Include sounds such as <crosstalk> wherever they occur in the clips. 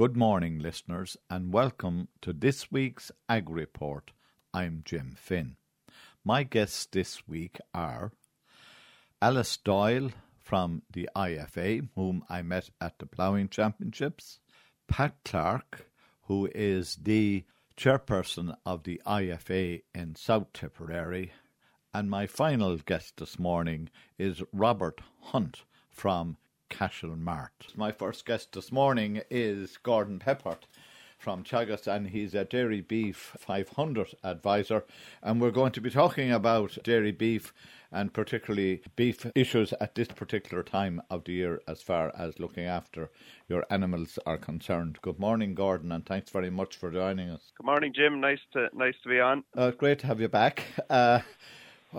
Good morning, listeners, and welcome to this week's Ag Report. I'm Jim Finn. My guests this week are Alice Doyle from the IFA, whom I met at the Ploughing Championships, Pat Clark, who is the chairperson of the IFA in South Tipperary, and my final guest this morning is Robert Hunt from Cashel Mart. My first guest this morning is Gordon Peppard from Teagasc, and he's a Dairy Beef 500 advisor. And we're going to be talking about dairy beef and particularly beef issues at this particular time of the year as far as looking after your animals are concerned. Good morning, Gordon, and thanks very much for joining us. Good morning, Jim. Nice to nice to be on. Uh, great to have you back. Uh,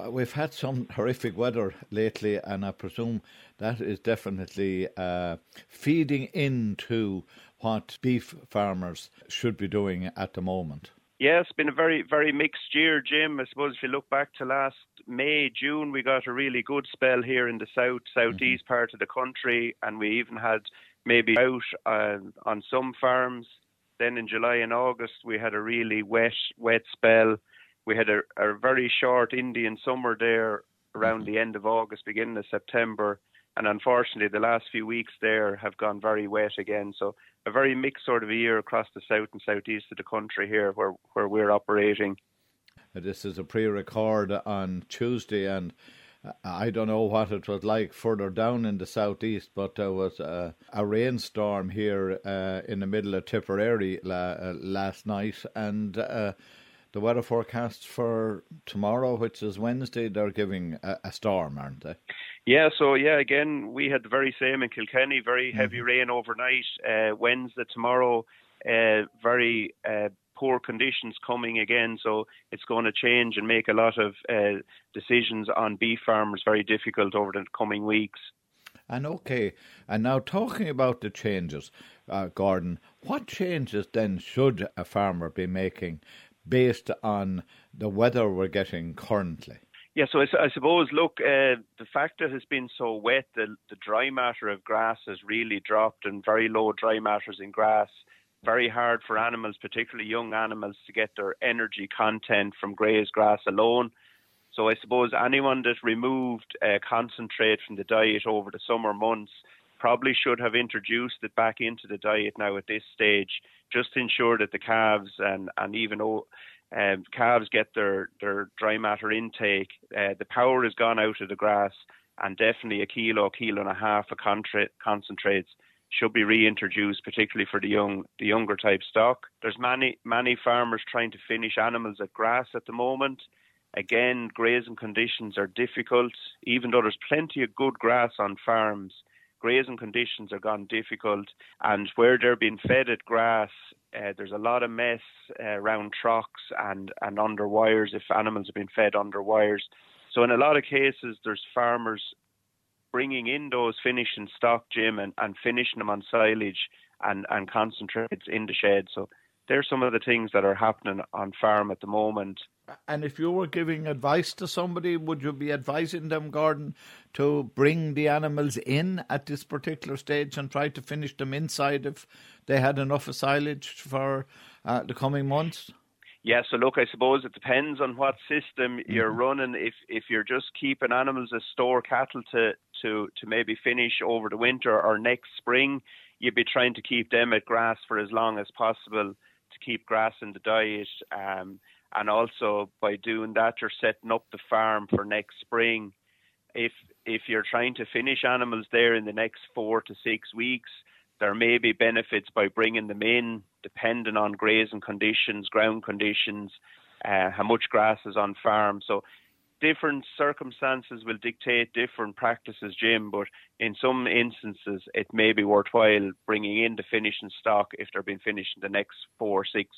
we've had some horrific weather lately, and I presume that is definitely uh, feeding into what beef farmers should be doing at the moment. Yeah, it's been a very, very mixed year, Jim. I suppose if you look back to last May, June, we got a really good spell here in the south, southeast mm-hmm. part of the country, and we even had maybe out uh, on some farms. Then in July and August, we had a really wet, wet spell. We had a, a very short Indian summer there around mm-hmm. the end of August, beginning of September, and unfortunately, the last few weeks there have gone very wet again. So a very mixed sort of a year across the south and southeast of the country here, where where we're operating. This is a pre-record on Tuesday, and I don't know what it was like further down in the southeast, but there was a, a rainstorm here uh, in the middle of Tipperary la, uh, last night, and uh, the weather forecast for tomorrow, which is Wednesday, they're giving a, a, storm, aren't they? Yeah, so yeah, again, we had the very same in Kilkenny, very heavy mm-hmm. rain overnight. Uh, Wednesday, tomorrow, uh, very uh, poor conditions coming again, so it's going to change and make a lot of uh, decisions on beef farmers very difficult over the coming weeks. And okay, and now talking about the changes, uh, Gordon, what changes then should a farmer be making based on the weather we're getting currently? Yeah, so I, I suppose, look, uh, the fact that it's been so wet, the, the dry matter of grass has really dropped and very low dry matters in grass. Very hard for animals, particularly young animals, to get their energy content from grazed grass alone. So I suppose anyone that removed uh, concentrate from the diet over the summer months probably should have introduced it back into the diet now at this stage, just to ensure that the calves and and even um, calves get their their dry matter intake. Uh, the power has gone out of the grass, and definitely a kilo, kilo and a half of concentrates should be reintroduced, particularly for the young the younger type stock. There's many many farmers trying to finish animals at grass at the moment. Again, grazing conditions are difficult, even though there's plenty of good grass on farms grazing conditions are gone difficult, and where they're being fed at grass, uh, there's a lot of mess uh, around trucks and, and under wires if animals have been fed under wires. So in a lot of cases, there's farmers bringing in those finishing stock, Jim, and, and finishing them on silage and, and concentrates in the shed. So there's some of the things that are happening on farm at the moment. And if you were giving advice to somebody, would you be advising them, Gordon, to bring the animals in at this particular stage and try to finish them inside if they had enough of silage for uh, the coming months? Yeah, so look, I suppose it depends on what system you're mm-hmm. running. If if you're just keeping animals as store cattle to to to maybe finish over the winter or next spring, you'd be trying to keep them at grass for as long as possible keep grass in the diet. Um, and also by doing that, you're setting up the farm for next spring. If if you're trying to finish animals there in the next four to six weeks, there may be benefits by bringing them in, depending on grazing conditions, ground conditions, uh, how much grass is on farm. So different circumstances will dictate different practices, Jim, but in some instances it may be worthwhile bringing in the finishing stock if they're being finished in the next four, six,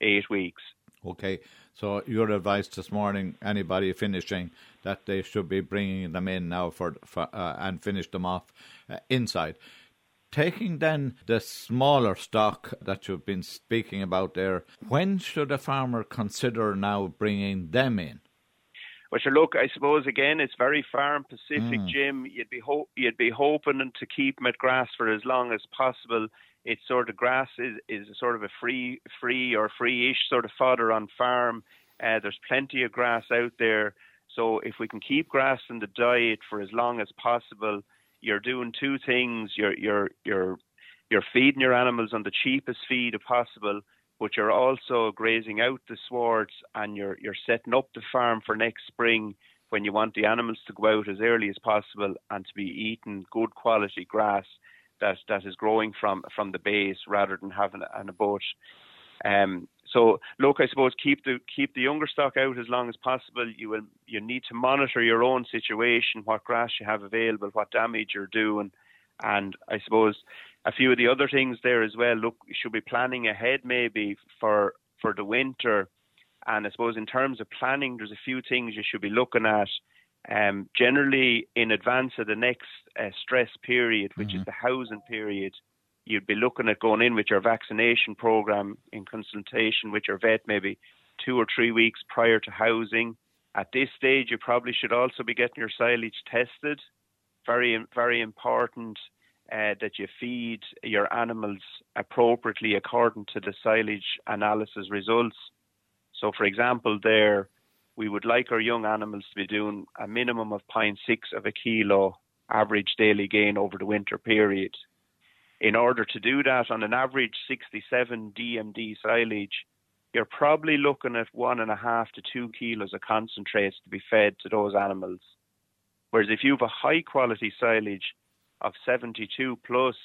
eight weeks. Okay, so your advice this morning, anybody finishing, that they should be bringing them in now for, for uh, and finish them off uh, inside. Taking then the smaller stock that you've been speaking about there, when should a farmer consider now bringing them in? But look, I suppose again it's very farm specific, mm. Jim. You'd be ho- you'd be hoping to keep them at grass for as long as possible. it's sort of grass is, is sort of a free, free or free-ish sort of fodder on farm. Uh, there's plenty of grass out there. So if we can keep grass in the diet for as long as possible, you're doing two things. You're you're you're you're feeding your animals on the cheapest feed possible, but you're also grazing out the swards and you're you're setting up the farm for next spring when you want the animals to go out as early as possible and to be eating good quality grass that that is growing from from the base rather than having an abut. Um, so look, I suppose keep the keep the younger stock out as long as possible. You will you need to monitor your own situation, what grass you have available, what damage you're doing, and I suppose a few of the other things there as well. Look, you should be planning ahead maybe for for the winter, and I suppose in terms of planning, there's a few things you should be looking at. Um, generally, in advance of the next uh, stress period, which mm-hmm. is the housing period, you'd be looking at going in with your vaccination program in consultation with your vet maybe two or three weeks prior to housing. At this stage, you probably should also be getting your silage tested. Very, very important uh, that you feed your animals appropriately according to the silage analysis results. So, for example, there we would like our young animals to be doing a minimum of 0.6 of a kilo average daily gain over the winter period in order to do that on an average 67 DMD silage, you're probably looking at one and a half to two kilos of concentrates to be fed to those animals. Whereas if you have a high quality silage of 72 plus,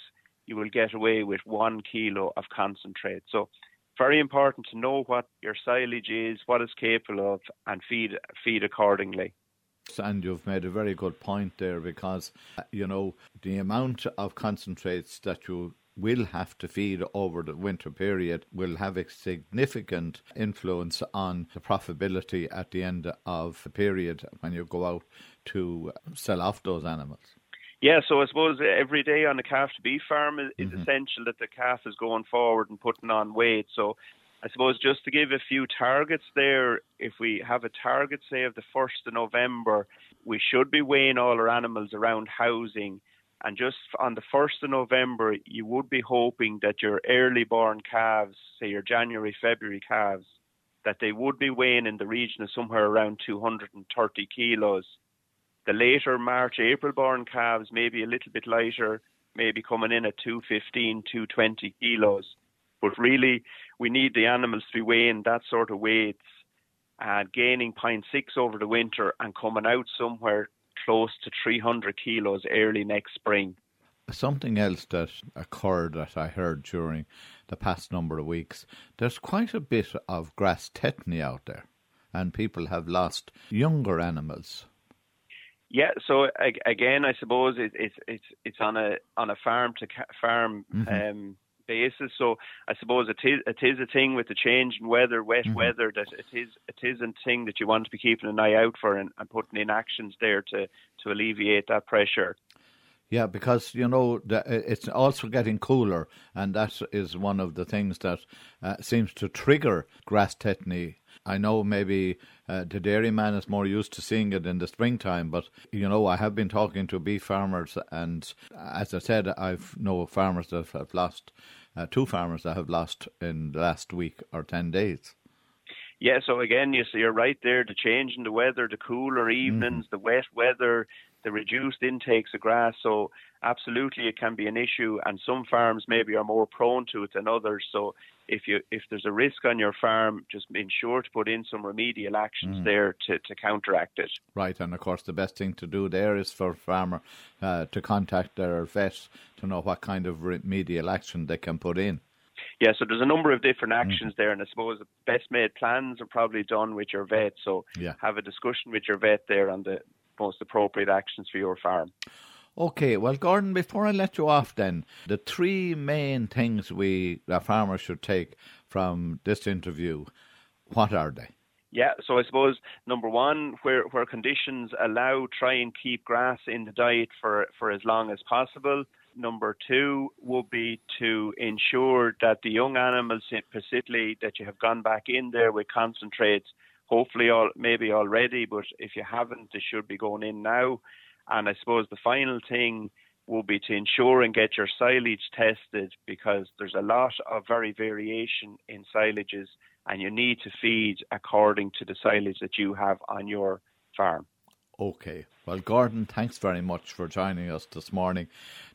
you will get away with one kilo of concentrate. So very important to know what your silage is, what it's capable of, and feed feed accordingly. And you've made a very good point there because, uh, you know, the amount of concentrates that you will have to feed over the winter period will have a significant influence on the profitability at the end of the period when you go out to uh, sell off those animals. Yeah, so I suppose every day on a calf to beef farm is, mm-hmm. essential that the calf is going forward and putting on weight. So I suppose just to give a few targets there, if we have a target, say, of the 1st of November, we should be weighing all our animals around housing. And just on the 1st of November, you would be hoping that your early born calves, say your January, February calves, that they would be weighing in the region of somewhere around 230 kilos. The later March, April born calves may be a little bit lighter, maybe coming in at 215, 220 kilos. But really, we need the animals to be weighing that sort of weights and gaining 0.6 over the winter and coming out somewhere close to 300 kilos early next spring. Something else that occurred that I heard during the past number of weeks, there's quite a bit of grass tetany out there, and people have lost younger animals. Yeah, so again, I suppose it, it's it's it's on a on a farm to farm mm-hmm. um, basis. So I suppose it is it is a thing with the change in weather, wet mm-hmm. weather, that it is it is a thing that you want to be keeping an eye out for and, and putting in actions there to to alleviate that pressure. Yeah, because you know it's also getting cooler, and that is one of the things that uh, seems to trigger grass tetany. I know maybe uh, the dairyman is more used to seeing it in the springtime, but you know I have been talking to beef farmers, and as I said, I've know farmers that have lost uh, two farmers that have lost in the last week or 10 days. Yeah, so again, you see, you're right there. The change in the weather, the cooler evenings, mm-hmm. the wet weather, the reduced intakes of grass. So absolutely, it can be an issue, and some farms maybe are more prone to it than others. So if you if there's a risk on your farm, just ensure to put in some remedial actions mm. there to, to counteract it. Right, and of course the best thing to do there is for a farmer uh, to contact their vet to know what kind of remedial action they can put in. Yeah, so there's a number of different mm. actions there, and I suppose the best made plans are probably done with your vet. So yeah. have a discussion with your vet there on the most appropriate actions for your farm. Okay, well, Gordon, before I let you off, then the three main things we the farmers should take from this interview, what are they? Yeah, so I suppose number one, where where conditions allow, try and keep grass in the diet for for as long as possible. Number two would be to ensure that the young animals, particularly that you have gone back in there with concentrates, hopefully all maybe already, but if you haven't, they should be going in now. And I suppose the final thing will be to ensure and get your silage tested because there's a lot of very variation in silages and you need to feed according to the silage that you have on your farm. Okay. Well, Gordon, thanks very much for joining us this morning.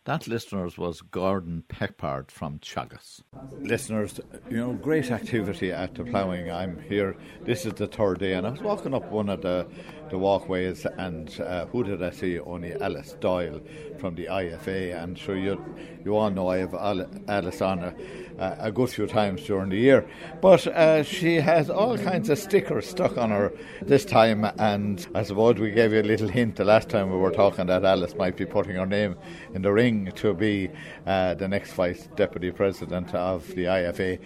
That, listeners, was Gordon Peppard from Teagasc. Listeners, you know, great activity at the ploughing. I'm here. This is the third day, and I was walking up one of the, the walkways, and uh, who did I see? Only Alice Doyle from the IFA. And sure, you, you all know I have Alice on a, a good few times during the year. But uh, she has all kinds of stickers stuck on her this time, and I suppose we gave you a little hint the last time we were talking that Alice might be putting her name in the ring to be uh, the next vice deputy president of the IFA.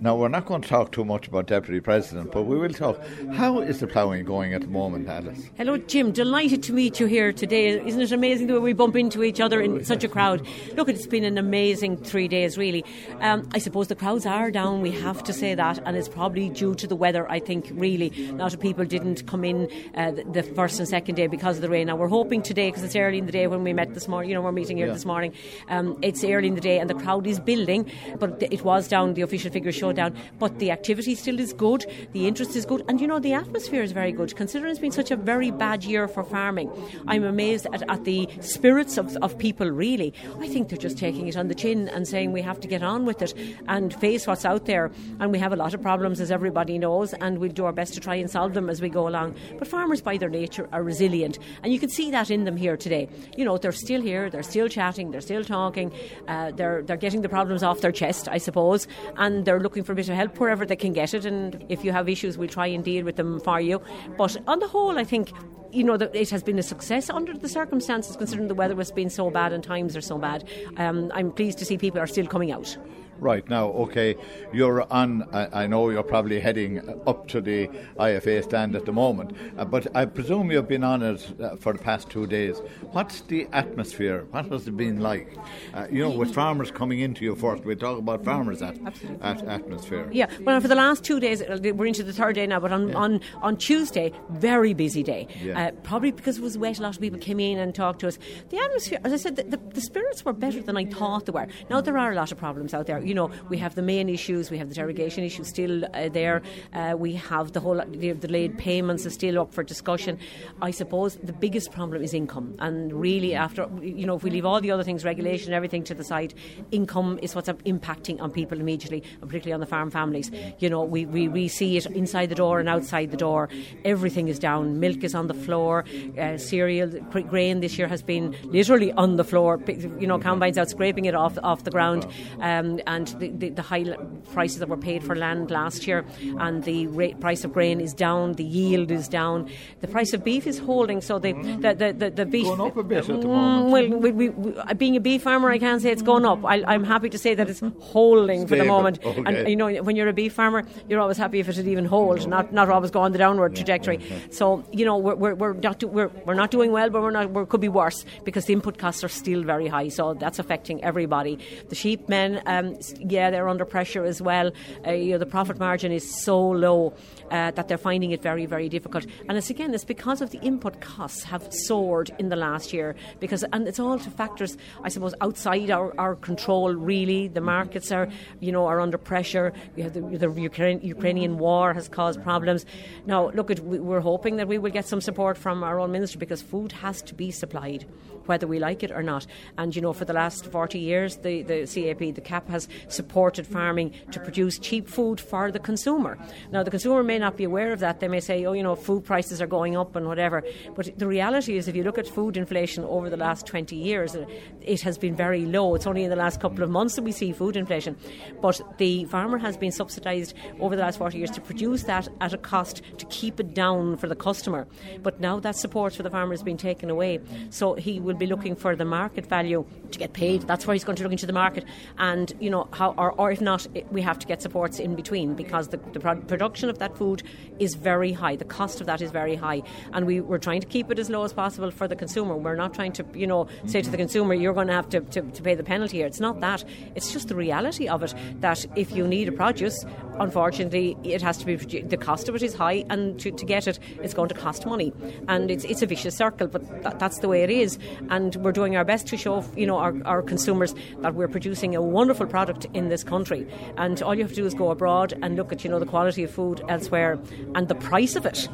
Now, we're not going to talk too much about deputy president, but we will talk. How is the ploughing going at the moment, Alice? Hello, Jim. Delighted to meet you here today. Isn't it amazing the way we bump into each other in such a crowd? Look, it's been an amazing three days, really. Um, I suppose the crowds are down, we have to say that, and it's probably due to the weather, I think, really. A lot of people didn't come in uh, the first and second day because of the rain. Now, we're hoping today, because it's early in the day when we met this morning, you know, we're meeting here yeah. this morning. Um, it's early in the day and the crowd is building, but it was down, the official figures show down. But the activity still is good, the interest is good, and you know, the atmosphere is very good, considering it's been such a very bad year for farming. I'm amazed at, at the spirits of, of people, really. I think they're just taking it on the chin and saying we have to get on with it and face what's out there. And we have a lot of problems, as everybody knows, and we'll do our best to try and solve them as we go along. But farmers, by their nature, are resilient, and you can see that in them here today. You know, they're still here, they're still chatting they're still talking, uh, they're, they're getting the problems off their chest, I suppose, and they're looking for a bit of help wherever they can get it. And if you have issues, we'll try and deal with them for you. But on the whole, I think you know, it has been a success under the circumstances, considering the weather has been so bad and times are so bad. Um, I'm pleased to see people are still coming out. Right now, okay, you're on. I, I, know you're probably heading up to the IFA stand at the moment, uh, but I presume you've been on it uh, for the past two days. What's the atmosphere? What has it been like? Uh, you know, with farmers coming into you first, we talk about farmers at, at atmosphere. Yeah, well, for the last two days, uh, we're into the third day now, but on, yeah. on, on Tuesday, very busy day. Yeah. Uh, probably because it was wet, a lot of people came in and talked to us. The atmosphere, as I said, the, the, the spirits were better than I thought they were. Now, there are a lot of problems out there you know, we have the main issues, we have the derogation issue still uh, there, uh, we have the whole the delayed payments are still up for discussion. I suppose the biggest problem is income, and really, after you know, if we leave all the other things, regulation, everything to the side, income is what's impacting on people immediately, and particularly on the farm families. You know, we, we, we see it inside the door and outside the door. Everything is down. Milk is on the floor. Uh, cereal, grain this year has been literally on the floor. You know, combines out scraping it off off the ground. Um, and the, the, the, high prices that were paid for land last year, and the rate, price of grain is down, the yield is down, the price of beef is holding. So the mm. the, the, the, the beef going up a bit at the mm, moment. Well, we, we, we, uh, being a beef farmer, I can't say it's gone up. I, am happy to say that it's holding Stable. for the moment. Okay. And you know, when you're a beef farmer, you're always happy if it would even hold, mm. not not always go on the downward trajectory. Mm-hmm. So you know, we're, we're, we're not do, we're, we're not doing well, but we're not we could be worse because the input costs are still very high. So that's affecting everybody. The sheep men, um, yeah, they're under pressure as well. Uh, you know, the profit margin is so low uh, that they're finding it very, very difficult. And it's again, it's because of the input costs have soared in the last year. Because and it's all to factors, I suppose, outside our, our control. Really, the markets are, you know, are under pressure. You have the, the Ukraine, Ukrainian war has caused problems. Now, look, at, we're hoping that we will get some support from our own ministry because food has to be supplied whether we like it or not. And you know, for the last 40 years, the, the CAP, the CAP, has supported farming to produce cheap food for the consumer. Now, the consumer may not be aware of that. They may say, oh, you know, food prices are going up and whatever. But the reality is, if you look at food inflation over the last 20 years, it has been very low. It's only in the last couple of months that we see food inflation. But the farmer has been subsidised over the last 40 years to produce that at a cost to keep it down for the customer. But now that support for the farmer has been taken away. So he will be looking for the market value to get paid. That's where he's going to look into the market. And, you know, how, or, or if not, we have to get supports in between because the, the production of that food is very high. The cost of that is very high, and we, we're trying to keep it as low as possible for the consumer. We're not trying to, you know, say to the consumer, you're going to have to, to, to pay the penalty here. It's not that. It's just the reality of it that if you need a produce, unfortunately, it has to be the cost of it is high, and to, to get it, it's going to cost money, and it's it's a vicious circle. But that, that's the way it is, and we're doing our best to show you know our, our consumers that we're producing a wonderful product in this country, and all you have to do is go abroad and look at you know the quality of food elsewhere and the price of it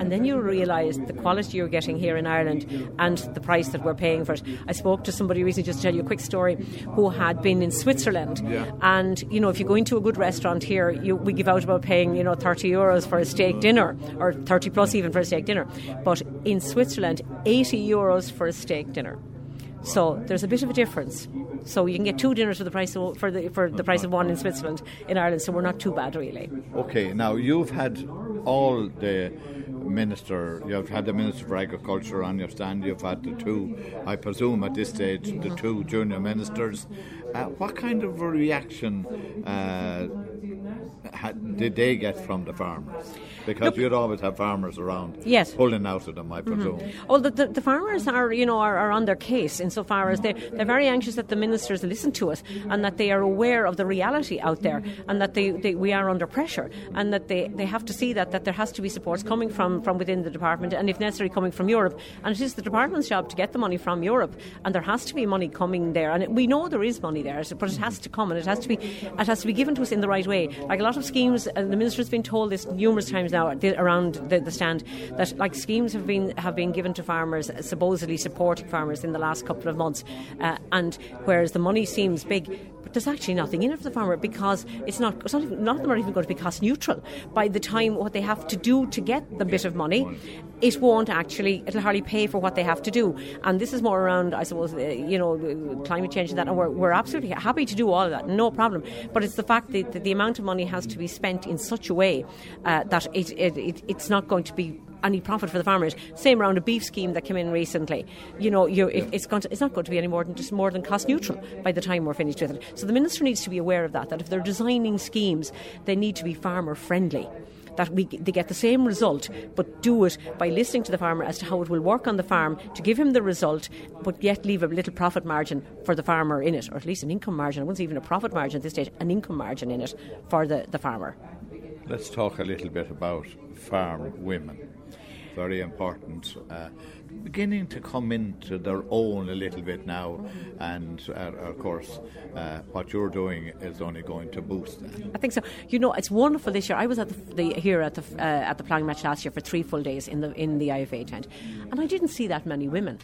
and then you realise the quality you're getting here in Ireland and the price that we're paying for it. I spoke to somebody recently, just to tell you a quick story, who had been in Switzerland, yeah. and you know if you go into a good restaurant here, you, we give out about paying you know 30 euros for a steak dinner or 30 plus even for a steak dinner, but in Switzerland 80 euros for a steak dinner. So there's a bit of a difference. So you can get two dinners for the price of, for the for the price of one in Switzerland in Ireland. So we're not too bad really. Okay, now you've had all the minister, you've had the Minister for Agriculture on your stand, you've had the two, I presume at this stage, the two junior ministers. Uh, what kind of a reaction uh, did they get from the farmers? Because Look, you'd always have farmers around yes. pulling out of them, I mm-hmm. presume. Mm-hmm. Well, the, the, the, farmers are, you know, are, are on their case insofar as they, they're very anxious that the ministers listen to us and that they are aware of the reality out there and that they, they, we are under pressure and that they, they have to see that, that there has to be supports coming from, from within the department and if necessary coming from Europe. And it is the department's job to get the money from Europe and there has to be money coming there. And it, we know there is money there, but it has to come and it has to be it has to be given to us in the right way. Like a lot of schemes, and the minister's been told this numerous times now around the, the stand that like schemes have been have been given to farmers, supposedly supporting farmers in the last couple of months, uh, and whereas the money seems big, there's actually nothing in it for the farmer because it's not, it's not even, none of them are even going to be cost neutral. By the time what they have to do to get the bit of money, it won't actually, it'll hardly pay for what they have to do. And this is more around, I suppose, uh, you know, climate change and that. And we're, we're absolutely happy to do all of that, no problem. But it's the fact that, the amount of money has to be spent in such a way uh, that it, it, it, it's not going to be any profit for the farmers. Same around a beef scheme that came in recently. You know, it, it's, going to, it's not going to be any more than just more than cost neutral by the time we're finished with it. So the minister needs to be aware of that. That if they're designing schemes, they need to be farmer friendly that we they get the same result, but do it by listening to the farmer as to how it will work on the farm to give him the result, but yet leave a little profit margin for the farmer in it, or at least an income margin. It wasn't even a profit margin at this stage, an income margin in it for the, the farmer. Let's talk a little bit about farm women very important. Uh, beginning to come into their own a little bit now, and uh, of course, uh, what you're doing is only going to boost that. I think so. You know, it's wonderful this year. I was at the, the here at the uh, at the ploughing match last year for three full days in the in the IFA tent, and I didn't see that many women.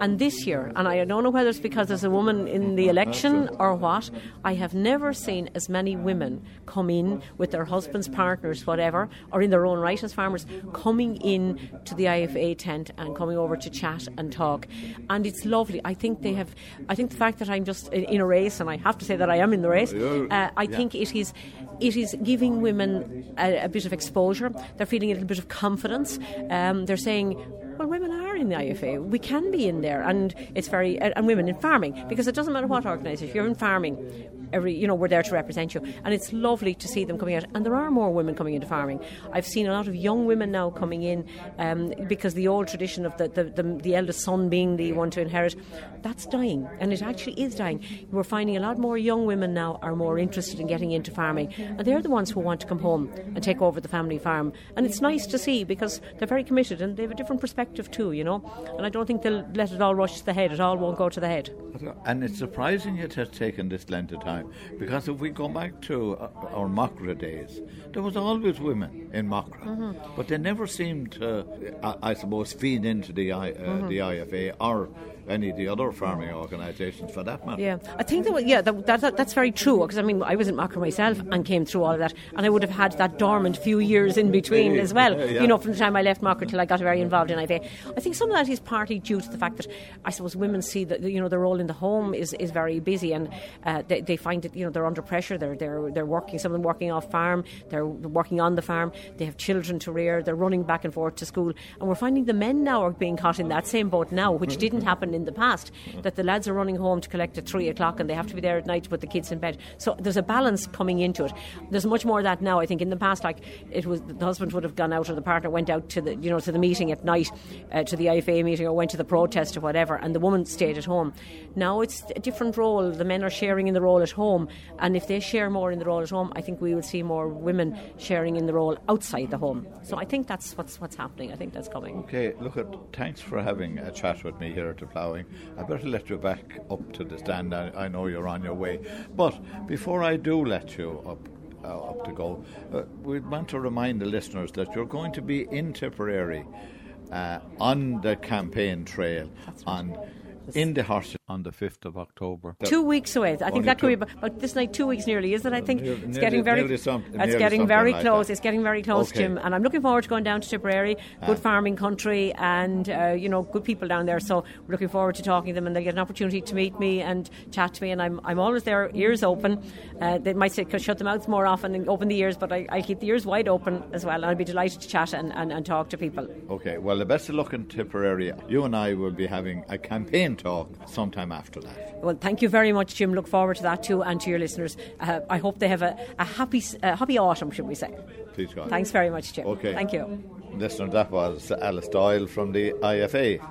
And this year, and I don't know whether it's because there's a woman in the election or what, I have never seen as many women come in with their husbands, partners, whatever, or in their own right as farmers, coming in to the IFA tent and coming over to chat and talk. And it's lovely. I think they have, I think the fact that I'm just in a race, and I have to say that I am in the race, uh, I yeah. think it is, it is giving women a, a, bit of exposure. They're feeling a little bit of confidence. Um, they're saying, well, women are in the IFA. We can be in there, and it's very and women in farming because it doesn't matter what organisation. You're in farming, every you know we're there to represent you, and it's lovely to see them coming out. And there are more women coming into farming. I've seen a lot of young women now coming in um, because the old tradition of the, the, the, the eldest son being the one to inherit that's dying, and it actually is dying. We're finding a lot more young women now are more interested in getting into farming, and they're the ones who want to come home and take over the family farm. And it's nice to see because they're very committed and they have a different perspective too, you know. And I don't think they'll let it all rush to the head. It all won't go to the head. And it's surprising it has taken this length of time because if we go back to uh, our Macra days, there was always women in Macra, mm-hmm. but they never seemed to, I, I suppose, feed into the uh, mm-hmm. the IFA or any of the other farming organisations for that matter. Yeah, I think that yeah, that, that, that's very true because I mean I was in Macra myself and came through all of that, and I would have had that dormant few years in between yeah, as well. Yeah. You know, from the time I left Macra till I got very involved in IFA. I think some of that is partly due to the fact that I suppose women see that you know their role in the home is, is very busy and uh, they, they find that you know they're under pressure. They're they're they're working. Some of them working off farm. They're working on the farm. They have children to rear. They're running back and forth to school, and we're finding the men now are being caught in that same boat now, which didn't happen in the past that the lads are running home to collect at three o'clock and they have to be there at night to put the kids in bed. So there's a balance coming into it. There's much more of that now. I think in the past, like it was the husband would have gone out or the partner went out to the you know to the meeting at night, uh, to the IFA meeting or went to the protest or whatever, and the woman stayed at home. Now it's a different role. The men are sharing in the role at home, and if they share more in the role at home, I think we will see more women sharing in the role outside the home. So I think that's what's what's happening. I think that's coming. Okay, look at. Thanks for having a chat with me here at the ploughing. I better let you back up to the stand. I, I know you're on your way, but before I do let you up uh, up to go. Uh, we want to remind the listeners that you're going to be in Tipperary uh, on the campaign trail on in the horse on the 5th of October. Two weeks away. I think that could be about this night, two weeks nearly, is it? I think nearly, it's getting very, some, it's getting very like close. That. It's getting very close, okay. Jim. And I'm looking forward to going down to Tipperary. Good ah. farming country, and uh, you know, good people down there. So we're looking forward to talking to them, and they get an opportunity to meet me and chat to me. And I'm, I'm always there, ears open. Uh, they might say shut the mouths more often and open the ears, but I, I keep the ears wide open as well. And I'd be delighted to chat and, and, and talk to people. Okay. Well, the best of luck in Tipperary. You and I will be having a campaign talk sometime after that. Well, thank you very much, Jim. Look forward to that too, and to your listeners. Uh, I hope they have a, a happy, uh, happy autumn, should we say? Please God. Thanks very much, Jim. Okay. Thank you. Listener, that was Alice Doyle from the IFA.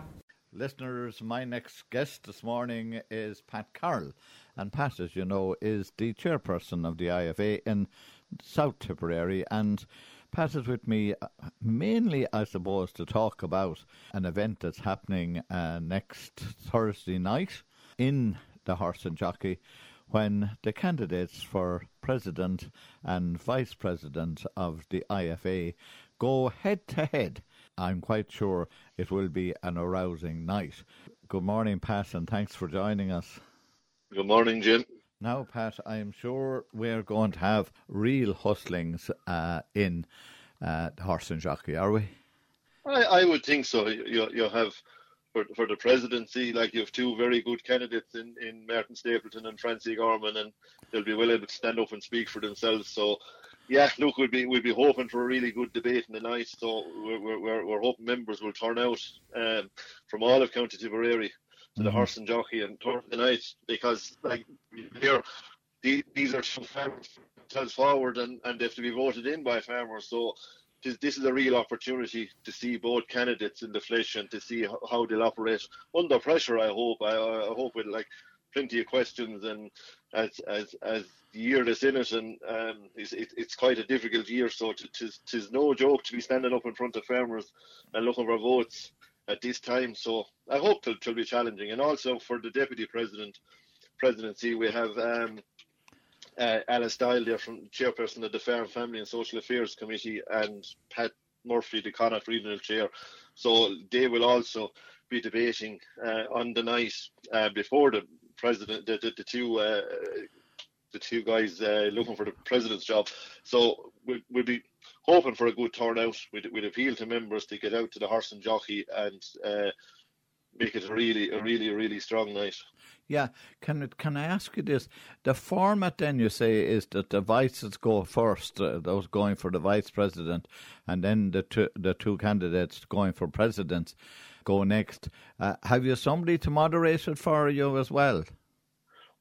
Listeners, my next guest this morning is Pat Carroll. And Pat, as you know, is the chairperson of the IFA in South Tipperary. And Pat is with me uh, mainly, I suppose, to talk about an event that's happening uh, next Thursday night in the horse and jockey when the candidates for president and vice president of the IFA go head to head. I'm quite sure it will be an arousing night. Good morning, Pat, and thanks for joining us. Good morning, Jim. Now, Pat, I'm sure we're going to have real hustlings uh, in uh, horse and jockey, are we? I, I would think so. You, you have for, for the presidency. Like you have two very good candidates in, in Martin Stapleton and Francie Gorman, and they'll be well able to stand up and speak for themselves. So, yeah, look, we'd be we'd be hoping for a really good debate in the night. So we're we're, we're hoping members will turn out um, from all of County Tipperary to the horse and jockey and turn the night because like here these are some farmers forward and, and they have to be voted in by farmers. So this is a real opportunity to see both candidates in the flesh and to see how they'll operate under pressure. I hope. I, I hope with like plenty of questions and as as as the year that's in it and um, it's, it, it's quite a difficult year. So tis, tis no joke to be standing up in front of farmers and looking for votes at this time. So I hope it'll, it'll be challenging. And also for the deputy president presidency, we have. Um, uh, Alice Doyle there from chairperson of the Farm Family and Social Affairs Committee and Pat Murphy, the Connacht Regional Chair. So they will also be debating uh, on the night uh, before the president, the, the, the two uh, the two guys uh, looking for the president's job. So we'll, we'll be hoping for a good turnout. We'd, we'd appeal to members to get out to the horse and jockey and uh, make it a really, a really, really strong night. Yeah, can can I ask you this? The format then you say is that the vices go first, uh, those going for the vice president, and then the two the two candidates going for presidents go next. Uh, have you somebody to moderate it for you as well?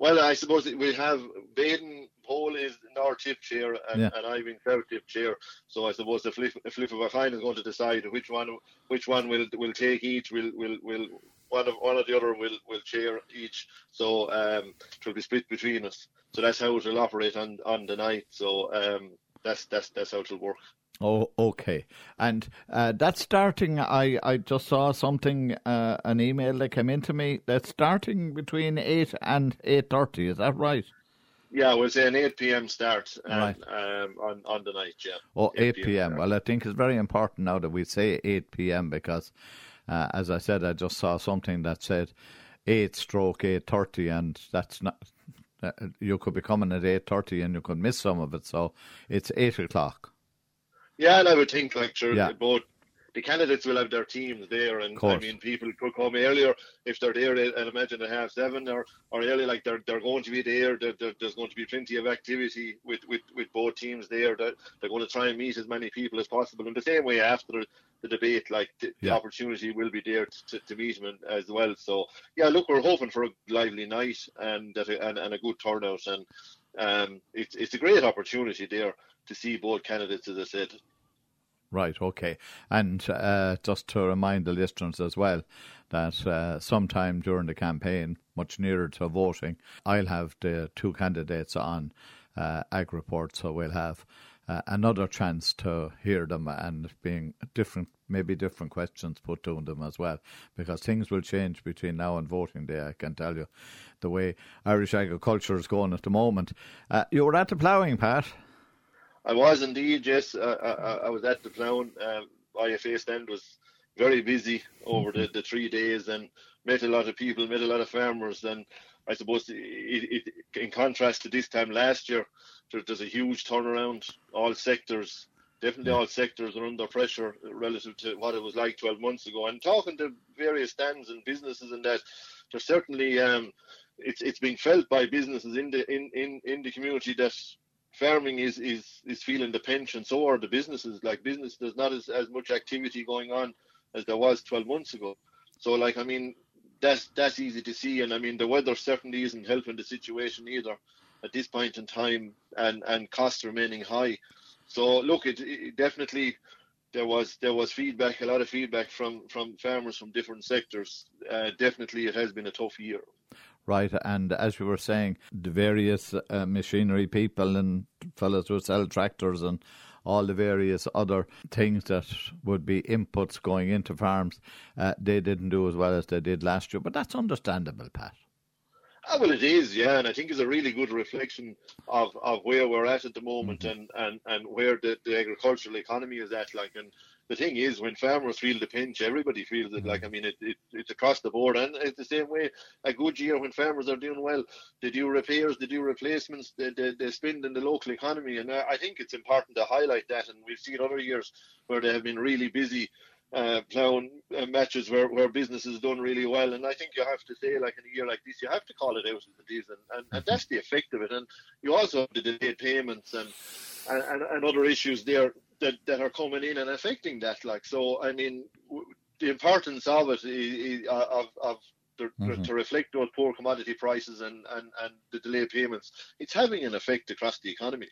Well, I suppose we have Baden Paul is North Tip chair and, yeah. and I'm in South Tip chair. So I suppose the flip, the flip of a coin is going to decide which one which one will will take each will will will one of one or the other will will chair each. So um, it will be split between us. So that's how it will operate on on the night. So um, that's that's that's how it will work. Oh, okay. And uh, that's starting. I, I just saw something, uh, an email that came into me. That's starting between eight and eight thirty. Is that right? Yeah, we'll say an 8 p.m. start um, right. um, on, on the night, yeah. Oh, 8, 8 p.m. Well, I think it's very important now that we say 8 p.m. because, uh, as I said, I just saw something that said 8 stroke 8.30 and that's not... Uh, you could be coming at 8.30 and you could miss some of it, so it's 8 o'clock. Yeah, and I would think, like, sure, yeah. both the candidates will have their teams there, and I mean, people could come earlier if they're there. And imagine at half seven or or early, like they're they're going to be there. There, there. There's going to be plenty of activity with, with, with both teams there. That they're going to try and meet as many people as possible. In the same way, after the, the debate, like the, yeah. the, opportunity will be there to, to meet them as well. So yeah, look, we're hoping for a lively night and and, and a good turnout, and um, it's it's a great opportunity there to see both candidates, as I said. Right, okay. And uh, just to remind the listeners as well that uh, sometime during the campaign, much nearer to voting, I'll have the two candidates on uh, Ag Report, so we'll have uh, another chance to hear them and being different, maybe different questions put to them as well, because things will change between now and voting day. I can tell you, the way Irish agriculture is going at the moment. Uh, you were at the ploughing, Pat. I was indeed, yes. Uh, I, I, was at the Plown. Um, IFA stand was very busy over the, the three days and met a lot of people, met a lot of farmers. And I suppose it, it, in contrast to this time last year, there, there's a huge turnaround. All sectors, definitely all sectors are under pressure relative to what it was like 12 months ago. And talking to various stands and businesses and that, there's certainly um, it's it's being felt by businesses in the in, in, in the community that farming is is is feeling the pinch, and so are the businesses. Like business, there's not as, as much activity going on as there was 12 months ago. So, like, I mean, that's that's easy to see, and I mean, the weather certainly isn't helping the situation either at this point in time, and and costs remaining high. So, look, it, it definitely there was there was feedback, a lot of feedback from from farmers from different sectors. Uh, definitely, it has been a tough year right? And as we were saying, the various uh, machinery people and fellows who sell tractors and all the various other things that would be inputs going into farms, uh, they didn't do as well as they did last year. But that's understandable, Pat. Oh, well, it is, yeah, and I think it's a really good reflection of, of where we're at at the moment mm-hmm. and, and, and where the, the agricultural economy is at. Like, and the thing is, when farmers feel the pinch, everybody feels it. Like, I mean, it, it, it's across the board, and it's the same way. A good year when farmers are doing well, they do repairs, they do replacements, they, they, they spend in the local economy, and I think it's important to highlight that. And we've seen other years where they have been really busy uh, ploughing uh, matches where, where business has done really well. And I think you have to say, like in a year like this, you have to call it out as it is, and, and, and that's the effect of it. And you also have the delayed payments and and, and other issues there that, that are coming in and affecting that. Like so, I mean, w- the importance of it is, is, of of the, mm-hmm. to reflect those poor commodity prices and, and, and the delayed payments, it's having an effect across the economy.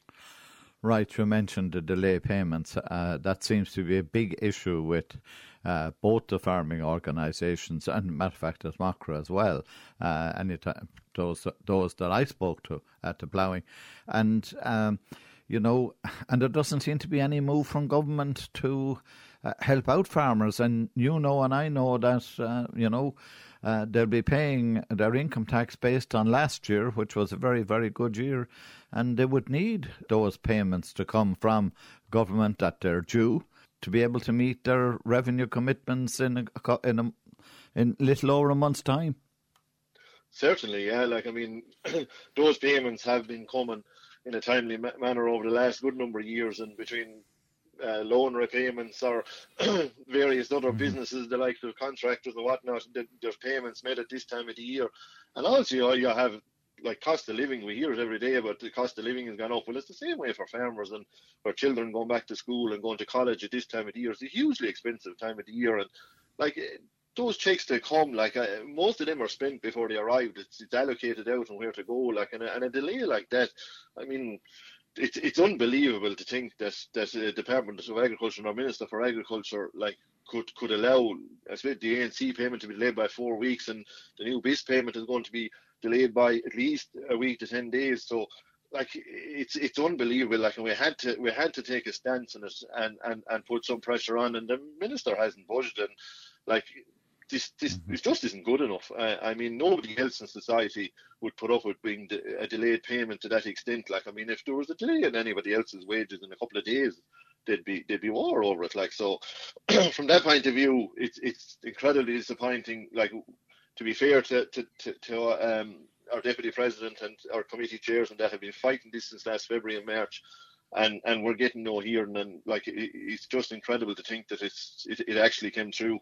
Right, you mentioned the delay payments. Uh, that seems to be a big issue with uh, both the farming organisations and, matter of fact, as Macra as well. Uh, anytime those those that I spoke to at the ploughing, and um, you know, <sighs> and there doesn't seem to be any move from government to uh, help out farmers. And you know, and I know that uh, you know. Uh, they'll be paying their income tax based on last year, which was a very, very good year, and they would need those payments to come from government that they're due to be able to meet their revenue commitments in a, in a, in little over a month's time. Certainly, yeah. Like I mean, <clears throat> those payments have been coming in a timely ma- manner over the last good number of years, and between uh, loan repayments or <clears throat> various other mm-hmm. businesses, the likes of contractors and whatnot, their payments made at this time of the year. And also, you have like cost of living. We hear it every day, but the cost of living has gone up. Well, it's the same way for farmers and for children going back to school and going to college at this time of the year. It's a hugely expensive time of the year, and like those checks to come, like uh, most of them are spent before they arrived. It's, it's allocated out and where to go, like and a, and a delay like that. I mean, it's it's unbelievable to think that that the Department of Agriculture or Minister for Agriculture like could could allow I suppose the ANC payment to be delayed by four weeks and the new BISS payment is going to be delayed by at least a week to ten days. So like it's it's unbelievable. Like and we had to we had to take a stance on it and and and put some pressure on, and the minister hasn't budged. And like this this mm-hmm. just isn't good enough. I, I, mean, nobody else in society would put up with being de- a delayed payment to that extent. Like, I mean, if there was a delay in anybody else's wages in a couple of days, they'd be they'd be war over it. Like, so <clears throat> from that point of view, it's it's incredibly disappointing. Like, to be fair to to to, to um, our deputy president and our committee chairs and that have been fighting this since last February and March. and and we're getting no hearing, and like it, it's just incredible to think that it's it, it actually came true.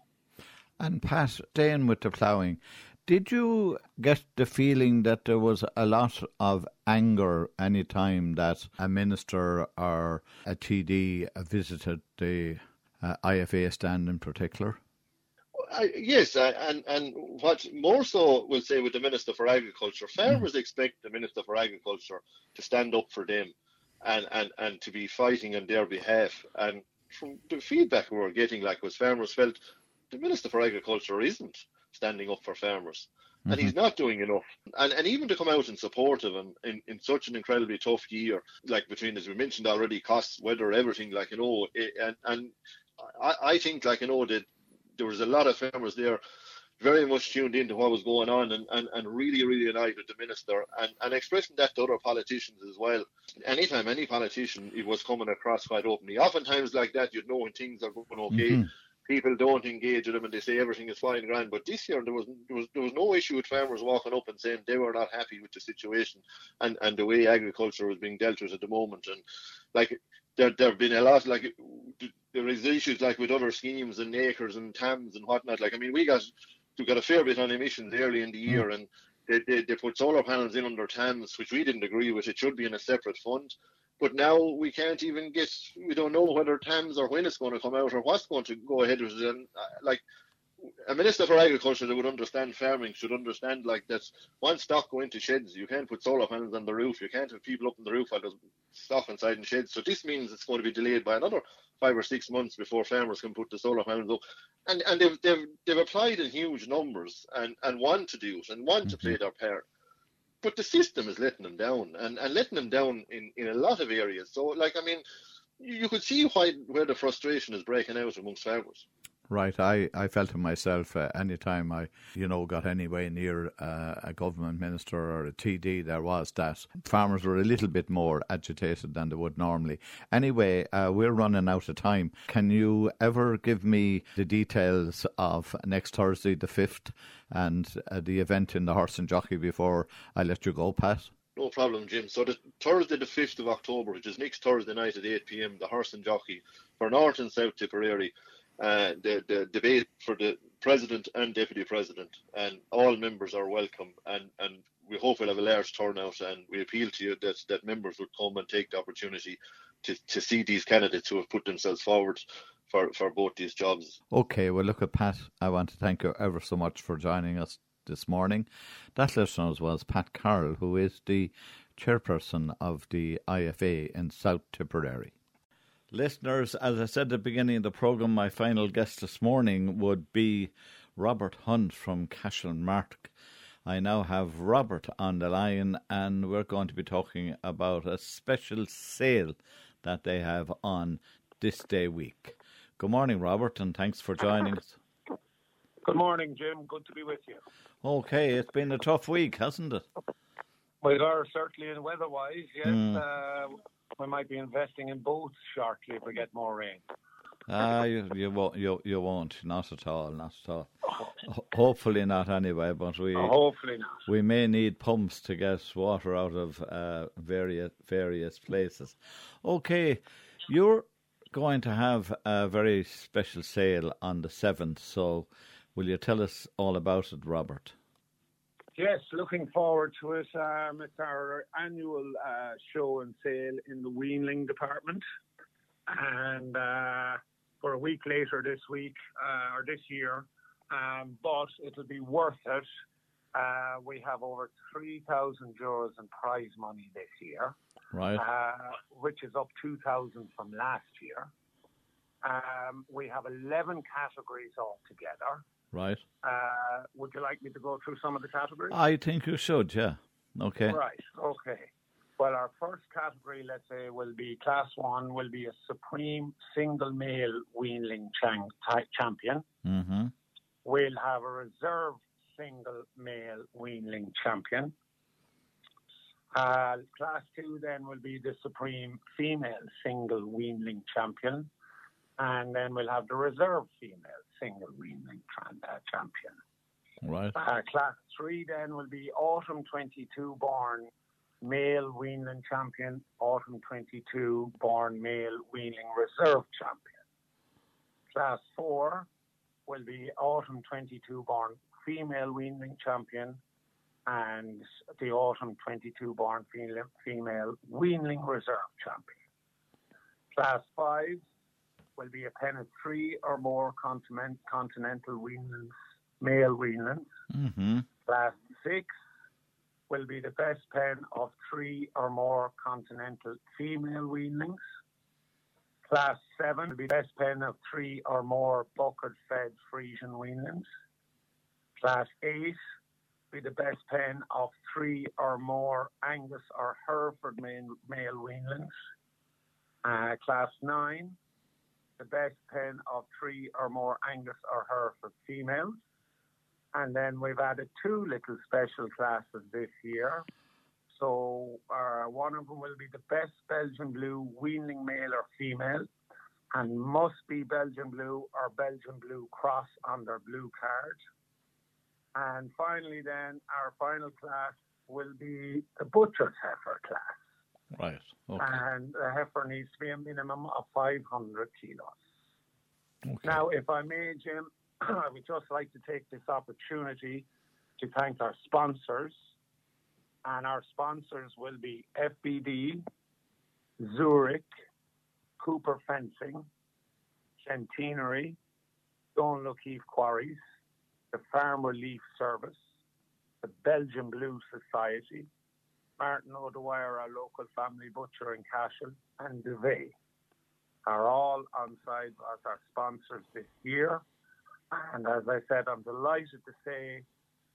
And Pat, staying with the ploughing, did you get the feeling that there was a lot of anger any time that a minister or a TD visited the uh, IFA stand in particular? I, yes, and and what more so we'll say with the Minister for Agriculture, farmers mm. expect the Minister for Agriculture to stand up for them and, and, and to be fighting on their behalf. And from the feedback we were getting, like was farmers felt the Minister for Agriculture isn't standing up for farmers. And mm-hmm. he's not doing enough. And and even to come out and support of him in, in such an incredibly tough year, like between as we mentioned already, costs, weather, everything, like you know, and and I, I think like you know that there was a lot of farmers there very much tuned into what was going on and, and, and really, really annoyed with the minister and, and expressing that to other politicians as well. Anytime any politician it was coming across quite openly, oftentimes like that, you'd know when things are going okay. Mm-hmm. People don't engage with them and they say everything is fine and grand. But this year there was there was there was no issue with farmers walking up and saying they were not happy with the situation and, and the way agriculture was being dealt with at the moment. And like there there have been a lot like there is issues like with other schemes and acres and TAMS and whatnot. Like I mean, we got we got a fair bit on emissions early in the year, mm. and they, they, they put solar panels in under TAMS, which we didn't agree with. It should be in a separate fund. But now we can't even get, we don't know whether TAMS or when it's going to come out or what's going to go ahead with it. And uh, like, a minister for agriculture that would understand farming should understand like that once stock go into sheds, you can't put solar panels on the roof. You can't have people up on the roof while there's stock inside in sheds. So this means it's going to be delayed by another five or six months before farmers can put the solar panels up. And and they've they've they've applied in huge numbers and, and want to do it and want mm-hmm. to play their part. But the system is letting them down and, and letting them down in, in a lot of areas. So like I mean you could see why where the frustration is breaking out amongst farmers. Right, I, I felt it myself. Uh, anytime I, you know, got anywhere near uh, a government minister or a TD, there was that farmers were a little bit more agitated than they would normally. Anyway, uh, we're running out of time. Can you ever give me the details of next Thursday, the fifth, and uh, the event in the Horse and Jockey before I let you go, Pat? No problem, Jim. So the Thursday, the fifth of October, which is next Thursday night at eight pm, the Horse and Jockey for North and South Tipperary uh, the, the debate for the president and deputy president, and all members are welcome. And, and we hope we'll have a large turnout, and we appeal to you that, that members would come and take the opportunity to, to see these candidates who have put themselves forward for, for both these jobs. Okay, well, look at Pat. I want to thank you ever so much for joining us this morning. That listener was Pat Carroll, who is the chairperson of the IFA in South Tipperary. Listeners, as I said at the beginning of the programme, my final guest this morning would be Robert Hunt from Cashel Mart. I now have Robert on the line, and we're going to be talking about a special sale that they have on this day week. Good morning, Robert, and thanks for joining us. Good morning, Jim. Good to be with you. Okay, it's been a tough week, hasn't it? Well, certainly in weather-wise, yes. Mm. Uh, we might be investing in boats shortly if we get more rain. Ah, you, you won't. You, you won't. Not at all. Not at all. Hopefully not. Anyway, but we hopefully not. We may need pumps to get water out of uh, various various places. Okay, you're going to have a very special sale on the seventh. So, will you tell us all about it, Robert? Yes, looking forward to it. Um, it's our annual uh, show and sale in the Weanling department. And uh, for a week later this week, uh, or this year, um, but it'll be worth it. Uh, we have over 3,000 euros in prize money this year. Right. Uh, which is up 2,000 from last year. Um, we have 11 categories altogether. Right. Uh, would you like me to go through some of the categories? I think you should, yeah. Okay. Right, okay. Well, our first category, let's say, will be class one, will be a supreme single male weanling champion. Mm-hmm. We'll have a reserve single male weanling champion. Uh, class two then will be the supreme female single weanling champion. And then we'll have the reserve female single weanling uh, champion. Right. Uh, class three then will be autumn 22 born male weanling champion, autumn 22 born male weanling reserve champion. Class 4 will be autumn 22 born female weanling champion and the autumn 22 born female weanling reserve champion. Class 5 will be a pen of three or more continent, continental weanlings, male weanlings. Mm-hmm. Class 6 will be the best pen of three or more continental female weanlings. Class 7 will be the best pen of three or more bucket fed Friesian weanlings. Class 8 will be the best pen of three or more Angus or Hereford male, male weanlings. Uh, class 9, the best pen of three or more Angus or Hereford females. And then we've added two little special classes this year. So uh, one of them will be the best Belgian blue weanling male or female, and must be Belgian blue or Belgian blue cross on their blue card. And finally, then our final class will be the butcher's heifer class. Right. Okay. And the heifer needs to be a minimum of 500 kilos. Okay. Now, if I may, Jim, <clears throat> I would just like to take this opportunity to thank our sponsors. And our sponsors will be FBD, Zurich, Cooper Fencing, Centenary, Stone O'Keefe Quarries, the Farm Relief Service, the Belgian Blue Society, Martin O'Dwyer, our local family butcher in Cashel, and DeVay are all on side as our sponsors this year. And as I said, I'm delighted to say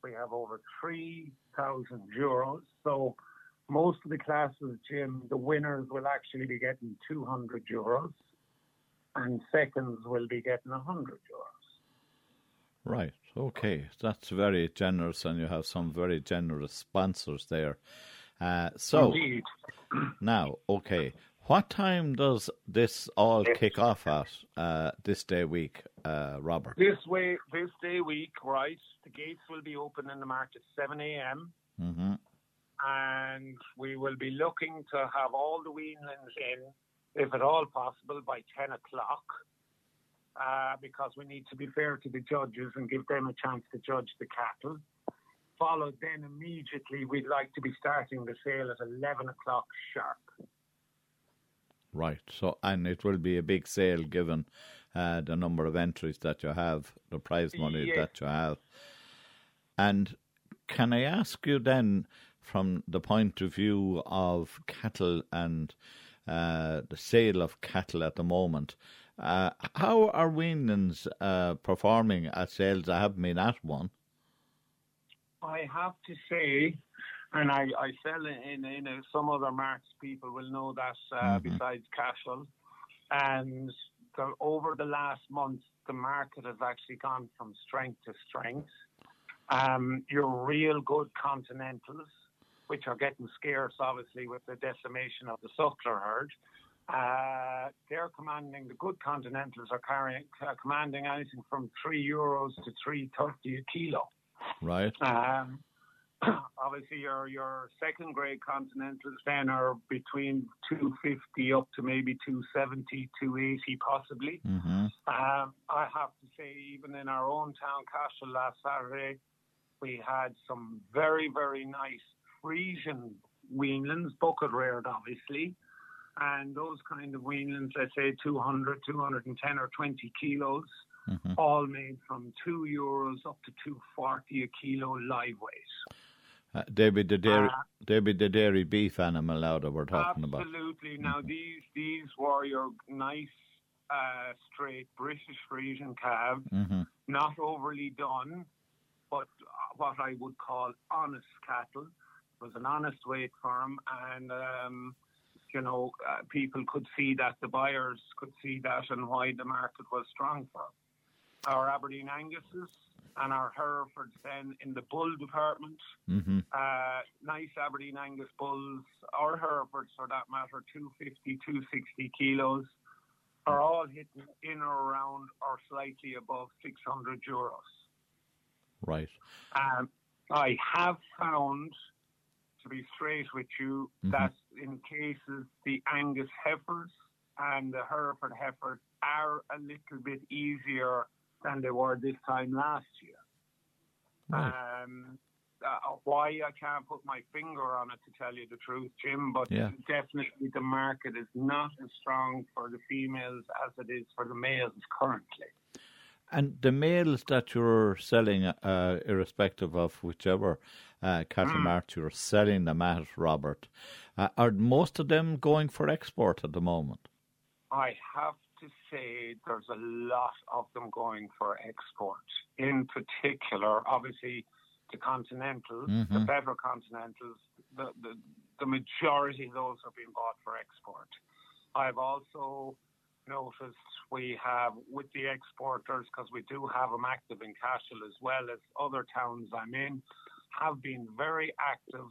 we have over 3,000 euros. So most of the classes, Jim, the winners will actually be getting 200 euros and seconds will be getting 100 euros. Right. Okay. That's very generous, and you have some very generous sponsors there. Uh, so Indeed. now, okay, what time does this all kick off at uh, this day week, uh, Robert? This way, this day week, right? The gates will be open in the market at 7 a.m. hmm and we will be looking to have all the weanlings in, if at all possible, by 10 o'clock. Uh, because we need to be fair to the judges and give them a chance to judge the cattle. Followed then immediately, we'd like to be starting the sale at 11 o'clock sharp. Right. So, and it will be a big sale given uh, the number of entries that you have, the prize money Yes. that you have. And can I ask you then, from the point of view of cattle and uh, the sale of cattle at the moment, uh, how are weanlings uh, performing at sales? I haven't been at one. I have to say, and I, I sell in, in, in some other marks, people will know that uh, Mhm. besides Cashel. And the, over the last month, the market has actually gone from strength to strength. Um, your real good continentals, which are getting scarce, obviously, with the decimation of the suckler herd, uh, they're commanding, the good continentals are carrying, uh, commanding anything from 3 euros to 3.30 a kilo. Right. Um, <clears throat> obviously, your your second grade continentals then are between 250 up to maybe 270, 280 possibly. hmm Um, I have to say, even in our own town, Cashel, last Saturday, we had some very, very nice Friesian weanlings, bucket reared, obviously. And those kind of weanlings, let's say 200, 210 or 20 kilos, hmm all made from 2 euros up to 240 a kilo live weight. Uh, they be the dairy, Uh, they be the dairy beef animal now that we're talking about. Absolutely. Now these these were your nice uh, straight British Friesian calves, hmm not overly done, but what I would call honest cattle. It was an honest weight for 'em, and um, you know uh, people could see that the buyers could see that and why the market was strong for 'em. Our Aberdeen Anguses and our Herefords then in the bull department hmm uh, nice Aberdeen Angus bulls or Herefords for that matter, 250, 260 kilos, are all hitting in or around or slightly above 600 euros. Right. Um, I have found, to be straight with you, mm-hmm. that in cases the Angus heifers and the Hereford heifers are a little bit easier than they were this time last year. Um, uh, why I can't put my finger on it to tell you the truth, Jim, but yeah. definitely the market is not as strong for the females as it is for the males currently. And the males that you're selling, uh, irrespective of whichever uh, cattle mm. mart you're selling them at, Robert, uh, are most of them going for export at the moment? I have to say there's a lot of them going for export. In particular, obviously, the continentals, mm-hmm. the better continentals, the, the, the majority of those are being bought for export. I've also noticed we have with the exporters, because we do have them active in Cashel as well as other towns I'm in, have been very active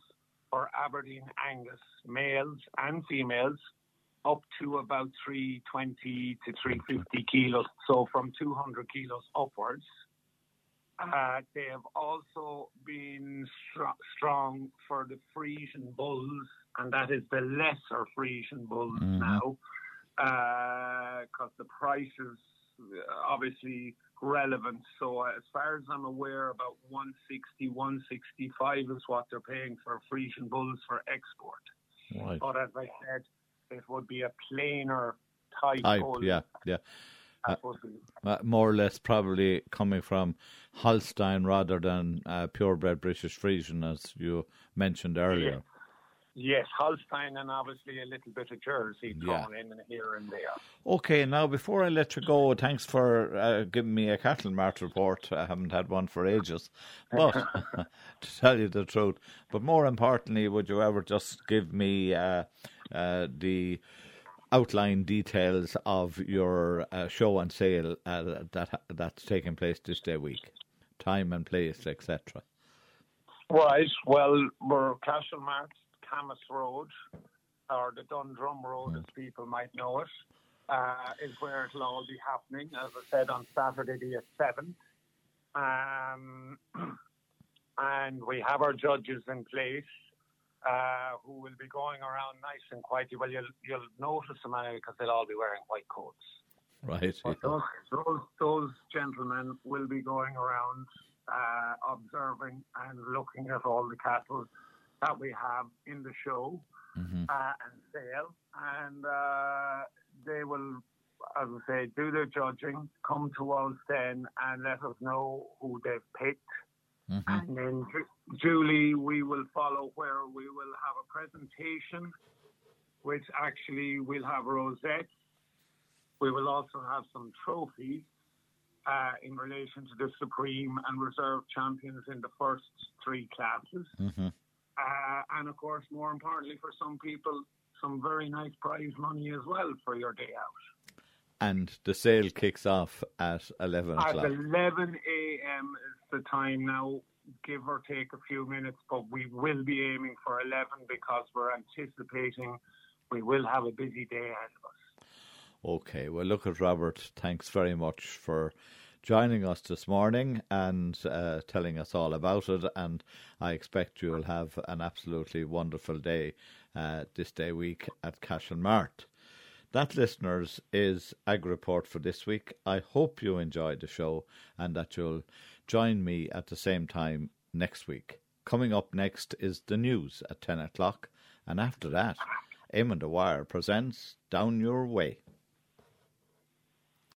for Aberdeen Angus males and females up to about 320 to 350 kilos, so from 200 kilos upwards. Uh, they have also been str- strong for the Friesian bulls, and that is the lesser Friesian bulls mm-hmm. now, because uh, the price is obviously relevant. So, as far as I'm aware, about 160, 165 is what they're paying for Friesian bulls for export. Right. But as I said, it would be a plainer type. Type, yeah, yeah. Uh, uh, more or less probably coming from Holstein rather than uh, purebred British Friesian, as you mentioned earlier. Yes. Yes, Holstein and obviously a little bit of Jersey thrown yeah. in here and there. Okay, now before I let you go, thanks for uh, giving me a cattle mart report. I haven't had one for ages, but <laughs> <laughs> to tell you the truth, but more importantly, would you ever just give me uh, the outline details of your uh, show and sale uh, that that's taking place this day week, time and place, etc. Right. Well, we're Cashel Mart, Camas Road, or the Dundrum Road, mm. as people might know it, uh, is where it'll all be happening. As I said, on Saturday the seventh. Um, <clears throat> and we have our judges in place uh, who will be going around nice and quietly. Well, you'll you'll notice them anyway because they'll all be wearing white coats. Right. But those, those those gentlemen will be going around uh, observing and looking at all the cattle that we have in the show mm-hmm. uh, and sale, and uh, they will, as I say, do their judging, come to us then, and let us know who they've picked. Mm-hmm. And then Julie, we will follow where we will have a presentation, which actually will have rosettes. We will also have some trophies uh, in relation to the Supreme and Reserve champions in the first three classes. Mm-hmm. Uh, and of course, more importantly, for some people, some very nice prize money as well for your day out. And the sale kicks off at 11 o'clock. At 11 a.m. is the time now give or take a few minutes, but we will be aiming for 11 because we're anticipating we will have a busy day ahead of us. Okay, well, look at Robert. Thanks very much for joining us this morning and uh, telling us all about it. And I expect you will have an absolutely wonderful day uh, this day week at Cashel Mart. That, listeners, is Ag Report for this week. I hope you enjoyed the show and that you'll Join me at the same time next week. Coming up next is the news at 10 o'clock, and after that, Eamon the Wire presents Down Your Way.